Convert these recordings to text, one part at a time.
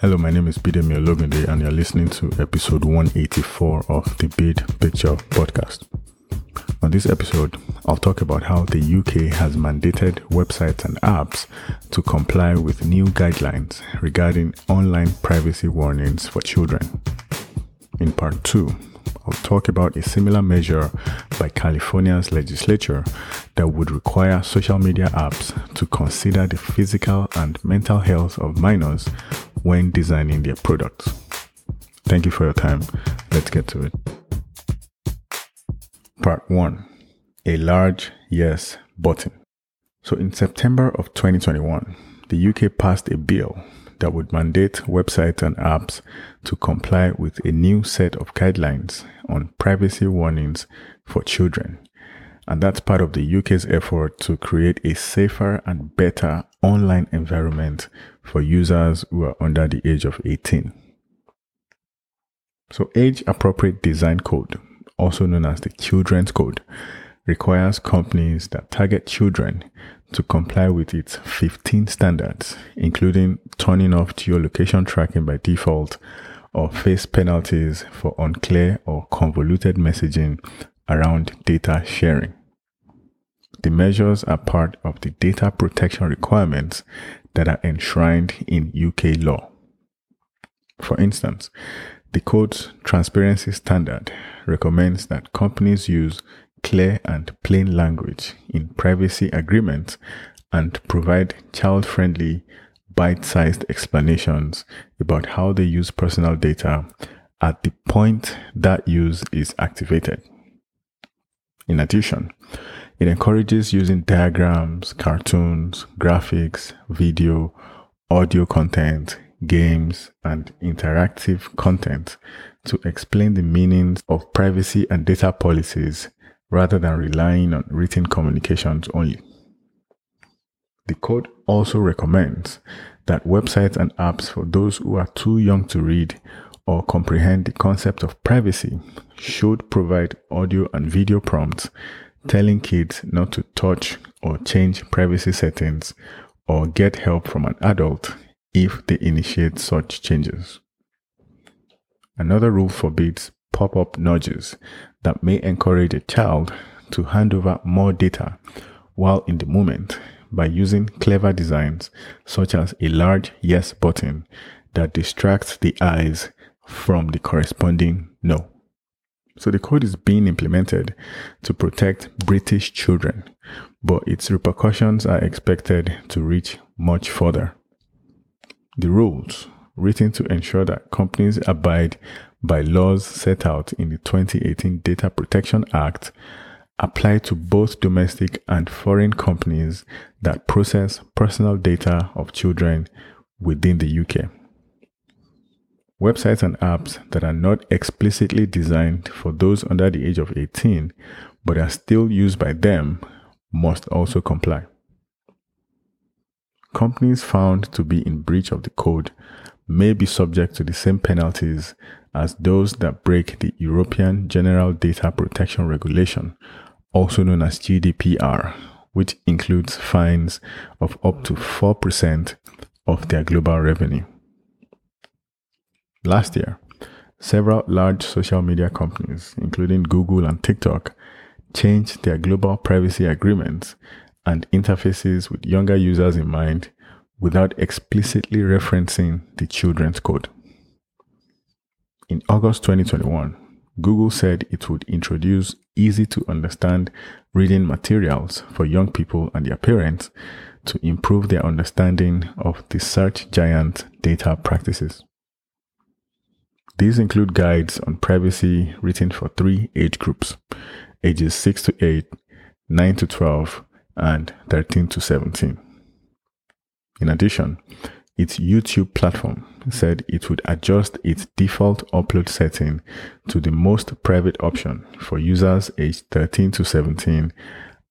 Hello, my name is Bidemi Ologunde, and you're listening to episode 184 of the Bid Picture podcast. On this episode, I'll talk about how the UK has mandated websites and apps to comply with new guidelines regarding online privacy warnings for children. In part 2, I'll talk about a similar measure by California's legislature that would require social media apps to consider the physical and mental health of minors when designing their products. Thank you for your time. Let's get to it. Part 1 A large yes button. So, in September of 2021, the UK passed a bill that would mandate websites and apps to comply with a new set of guidelines on privacy warnings for children. And that's part of the UK's effort to create a safer and better online environment for users who are under the age of 18. So, age appropriate design code, also known as the Children's Code, requires companies that target children to comply with its 15 standards, including turning off geolocation tracking by default or face penalties for unclear or convoluted messaging around data sharing. The measures are part of the data protection requirements that are enshrined in UK law. For instance, the code's transparency standard recommends that companies use clear and plain language in privacy agreements and provide child friendly, bite sized explanations about how they use personal data at the point that use is activated. In addition, it encourages using diagrams, cartoons, graphics, video, audio content, games, and interactive content to explain the meanings of privacy and data policies rather than relying on written communications only. The code also recommends that websites and apps for those who are too young to read or comprehend the concept of privacy should provide audio and video prompts telling kids not to touch or change privacy settings or get help from an adult if they initiate such changes. Another rule forbids pop up nudges that may encourage a child to hand over more data while in the moment by using clever designs such as a large yes button that distracts the eyes from the corresponding no. So the code is being implemented to protect British children, but its repercussions are expected to reach much further. The rules, written to ensure that companies abide by laws set out in the 2018 Data Protection Act, apply to both domestic and foreign companies that process personal data of children within the UK. Websites and apps that are not explicitly designed for those under the age of 18 but are still used by them must also comply. Companies found to be in breach of the code may be subject to the same penalties as those that break the European General Data Protection Regulation, also known as GDPR, which includes fines of up to 4% of their global revenue. Last year, several large social media companies, including Google and TikTok, changed their global privacy agreements and interfaces with younger users in mind without explicitly referencing the children's code. In August 2021, Google said it would introduce easy to understand reading materials for young people and their parents to improve their understanding of the search giant data practices. These include guides on privacy written for three age groups ages 6 to 8, 9 to 12, and 13 to 17. In addition, its YouTube platform said it would adjust its default upload setting to the most private option for users aged 13 to 17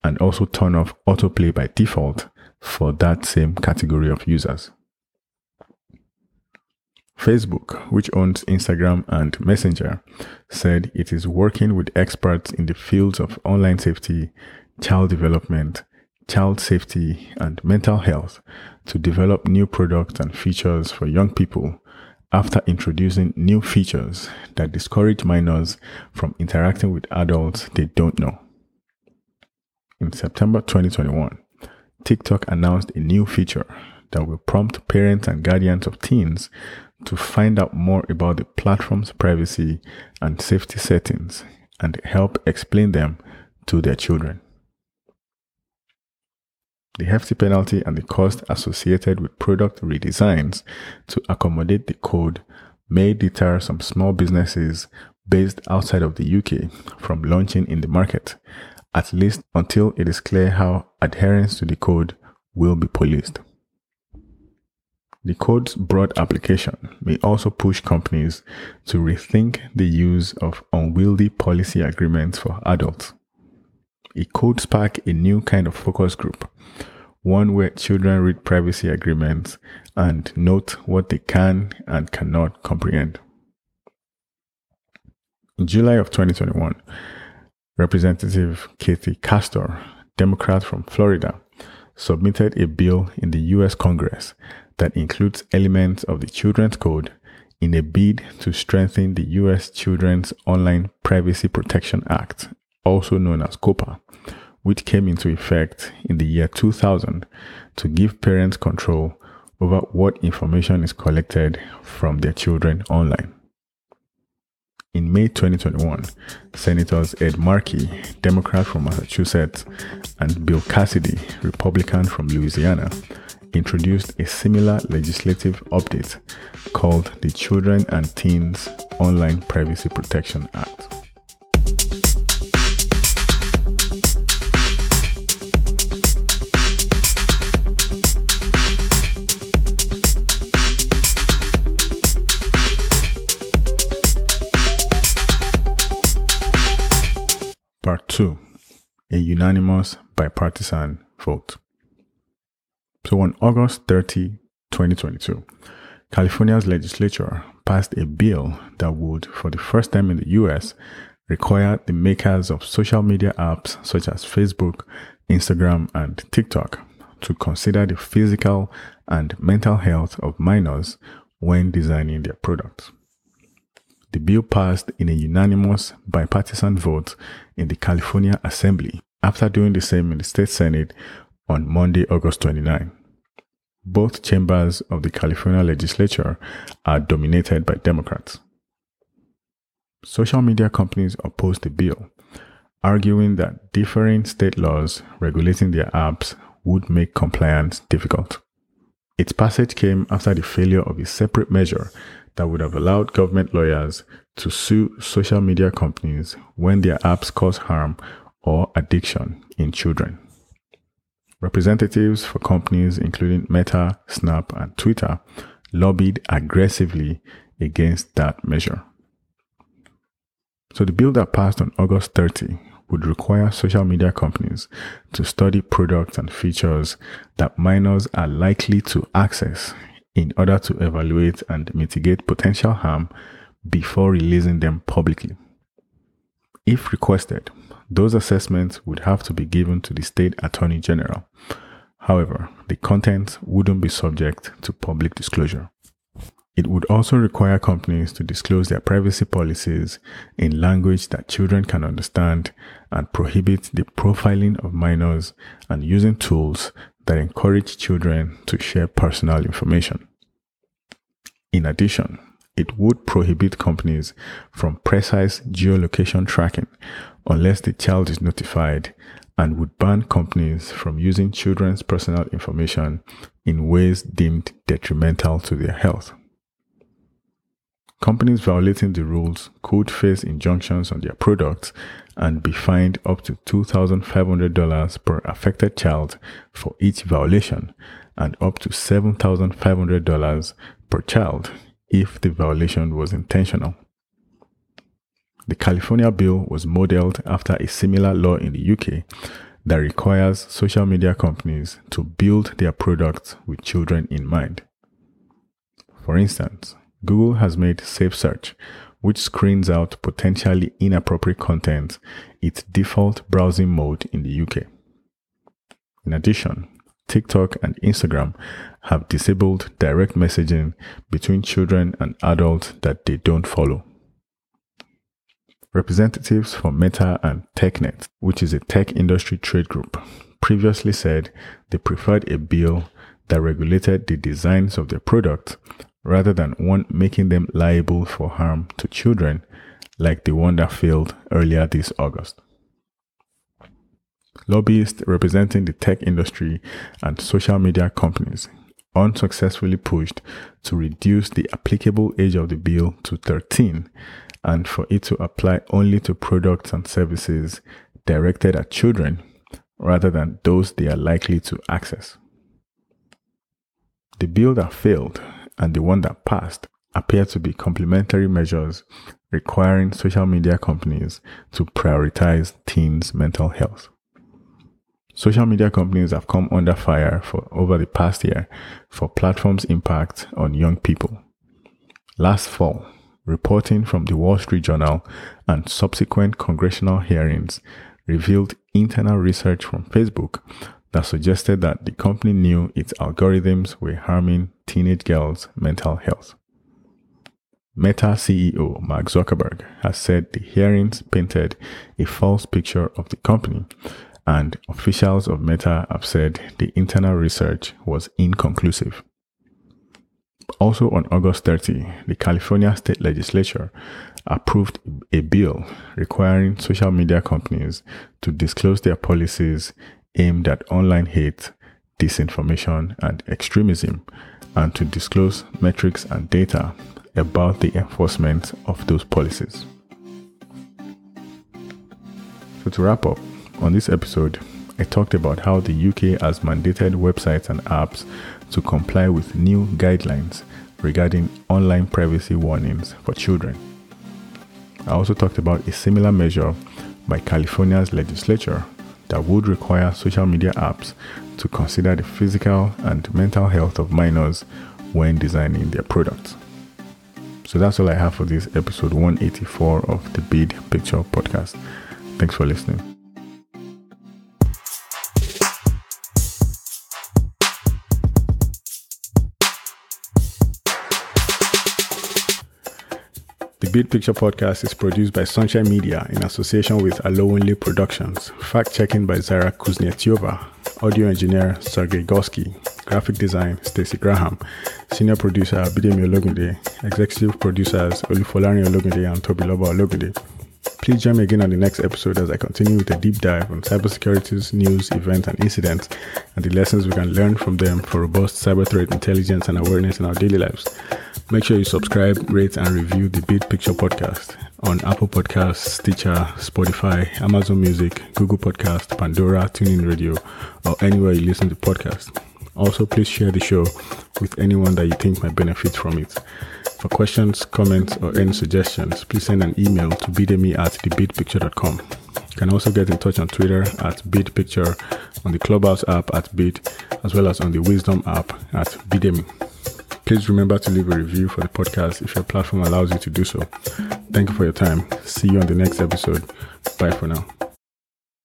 and also turn off autoplay by default for that same category of users. Facebook, which owns Instagram and Messenger, said it is working with experts in the fields of online safety, child development, child safety, and mental health to develop new products and features for young people after introducing new features that discourage minors from interacting with adults they don't know. In September 2021, TikTok announced a new feature that will prompt parents and guardians of teens to find out more about the platform's privacy and safety settings and help explain them to their children. The hefty penalty and the cost associated with product redesigns to accommodate the code may deter some small businesses based outside of the UK from launching in the market, at least until it is clear how adherence to the code will be policed. The code's broad application may also push companies to rethink the use of unwieldy policy agreements for adults. It could spark a new kind of focus group, one where children read privacy agreements and note what they can and cannot comprehend. In July of 2021, Representative Kathy Castor, Democrat from Florida, submitted a bill in the US Congress that includes elements of the Children's Code in a bid to strengthen the U.S. Children's Online Privacy Protection Act, also known as COPPA, which came into effect in the year 2000 to give parents control over what information is collected from their children online. In May 2021, Senators Ed Markey, Democrat from Massachusetts, and Bill Cassidy, Republican from Louisiana, introduced a similar legislative update called the Children and Teens Online Privacy Protection Act. Part 2 A unanimous bipartisan vote. So on August 30, 2022, California's legislature passed a bill that would, for the first time in the US, require the makers of social media apps such as Facebook, Instagram, and TikTok to consider the physical and mental health of minors when designing their products. The bill passed in a unanimous bipartisan vote in the California Assembly after doing the same in the state Senate on Monday, August 29. Both chambers of the California legislature are dominated by Democrats. Social media companies opposed the bill, arguing that differing state laws regulating their apps would make compliance difficult. Its passage came after the failure of a separate measure that would have allowed government lawyers to sue social media companies when their apps cause harm or addiction in children. Representatives for companies including Meta, Snap, and Twitter lobbied aggressively against that measure. So the bill that passed on August 30 would require social media companies to study products and features that minors are likely to access in order to evaluate and mitigate potential harm before releasing them publicly. If requested, those assessments would have to be given to the state attorney general. However, the content wouldn't be subject to public disclosure. It would also require companies to disclose their privacy policies in language that children can understand and prohibit the profiling of minors and using tools that encourage children to share personal information. In addition, it would prohibit companies from precise geolocation tracking unless the child is notified and would ban companies from using children's personal information in ways deemed detrimental to their health. Companies violating the rules could face injunctions on their products and be fined up to $2,500 per affected child for each violation and up to $7,500 per child if the violation was intentional. The California bill was modeled after a similar law in the UK that requires social media companies to build their products with children in mind. For instance, Google has made Safe Search, which screens out potentially inappropriate content, its default browsing mode in the UK. In addition, TikTok, and Instagram have disabled direct messaging between children and adults that they don't follow. Representatives from Meta and TechNet, which is a tech industry trade group, previously said they preferred a bill that regulated the designs of their products rather than one making them liable for harm to children like the one that failed earlier this August. Lobbyists representing the tech industry and social media companies unsuccessfully pushed to reduce the applicable age of the bill to 13 and for it to apply only to products and services directed at children rather than those they are likely to access. The bill that failed and the one that passed appear to be complementary measures requiring social media companies to prioritize teens' mental health. Social media companies have come under fire for over the past year for platforms' impact on young people. Last fall, reporting from the Wall Street Journal and subsequent congressional hearings revealed internal research from Facebook that suggested that the company knew its algorithms were harming teenage girls' mental health. Meta CEO Mark Zuckerberg has said the hearings painted a false picture of the company, and officials of Meta have said the internal research was inconclusive. Also on August 30, the California state legislature approved a bill requiring social media companies to disclose their policies aimed at online hate, disinformation, and extremism, and to disclose metrics and data about the enforcement of those policies. So, to wrap up, on this episode, I talked about how the UK has mandated websites and apps to comply with new guidelines regarding online privacy warnings for children. I also talked about a similar measure by California's legislature that would require social media apps to consider the physical and mental health of minors when designing their products. So that's all I have for this episode 184 of the Bid Picture podcast. Thanks for listening. The Bid Picture podcast is produced by Sunshine Media in association with Alowinle Productions. Fact checking by Zara Kuznetsova. Audio engineer Sergey Gorsky. Graphic design Stacey Graham. Senior producer Bidemi Ologunde. Executive producers Olufolari Ologunde and Tobiloba Ologunde. Please join me again on the next episode as I continue with a deep dive on cybersecurity's news, events, and incidents, and the lessons we can learn from them for robust cyber threat intelligence and awareness in our daily lives. Make sure you subscribe, rate, and review the Bid Picture Podcast on Apple Podcasts, Stitcher, Spotify, Amazon Music, Google Podcast, Pandora, TuneIn Radio, or anywhere you listen to podcasts. Also, please share the show with anyone that you think might benefit from it. For questions, comments, or any suggestions, please send an email to bidemi at thebidpicture.com. You can also get in touch on Twitter at bidpicture, on the Clubhouse app at bid, as well as on the Wisdom app at bidemi. Please remember to leave a review for the podcast if your platform allows you to do so. Thank you for your time. See you on the next episode. Bye for now.